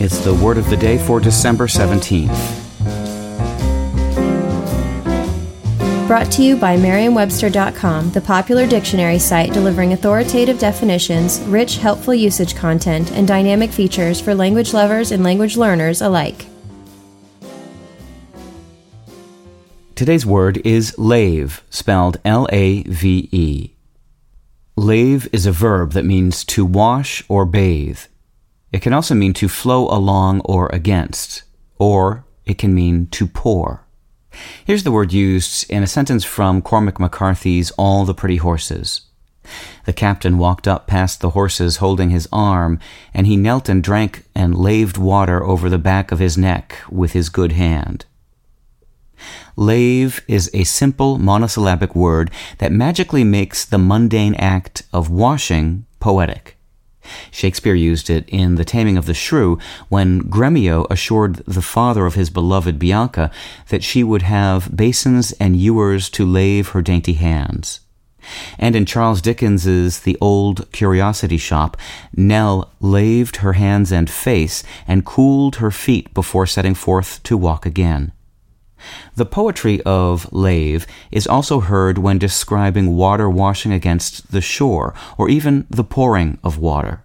It's the word of the day for December 17th. Brought to you by Merriam-Webster.com, the popular dictionary site delivering authoritative definitions, rich, helpful usage content, and dynamic features for language lovers and language learners alike. Today's word is lave, spelled L A V E. Lave is a verb that means to wash or bathe. It can also mean to flow along or against, or it can mean to pour. Here's the word used in a sentence from Cormac McCarthy's All the Pretty Horses. The captain walked up past the horses holding his arm, and he knelt and drank and laved water over the back of his neck with his good hand. Lave is a simple monosyllabic word that magically makes the mundane act of washing poetic. Shakespeare used it in The Taming of the Shrew when Gremio assured the father of his beloved Bianca that she would have basins and ewers to lave her dainty hands. And in Charles Dickens's The Old Curiosity Shop, Nell laved her hands and face and cooled her feet before setting forth to walk again. The poetry of lave is also heard when describing water washing against the shore, or even the pouring of water.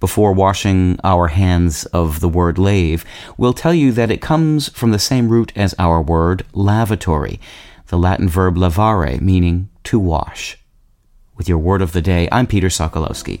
Before washing our hands of the word lave, we'll tell you that it comes from the same root as our word lavatory, the Latin verb lavare, meaning to wash. With your word of the day, I'm Peter Sokolowski.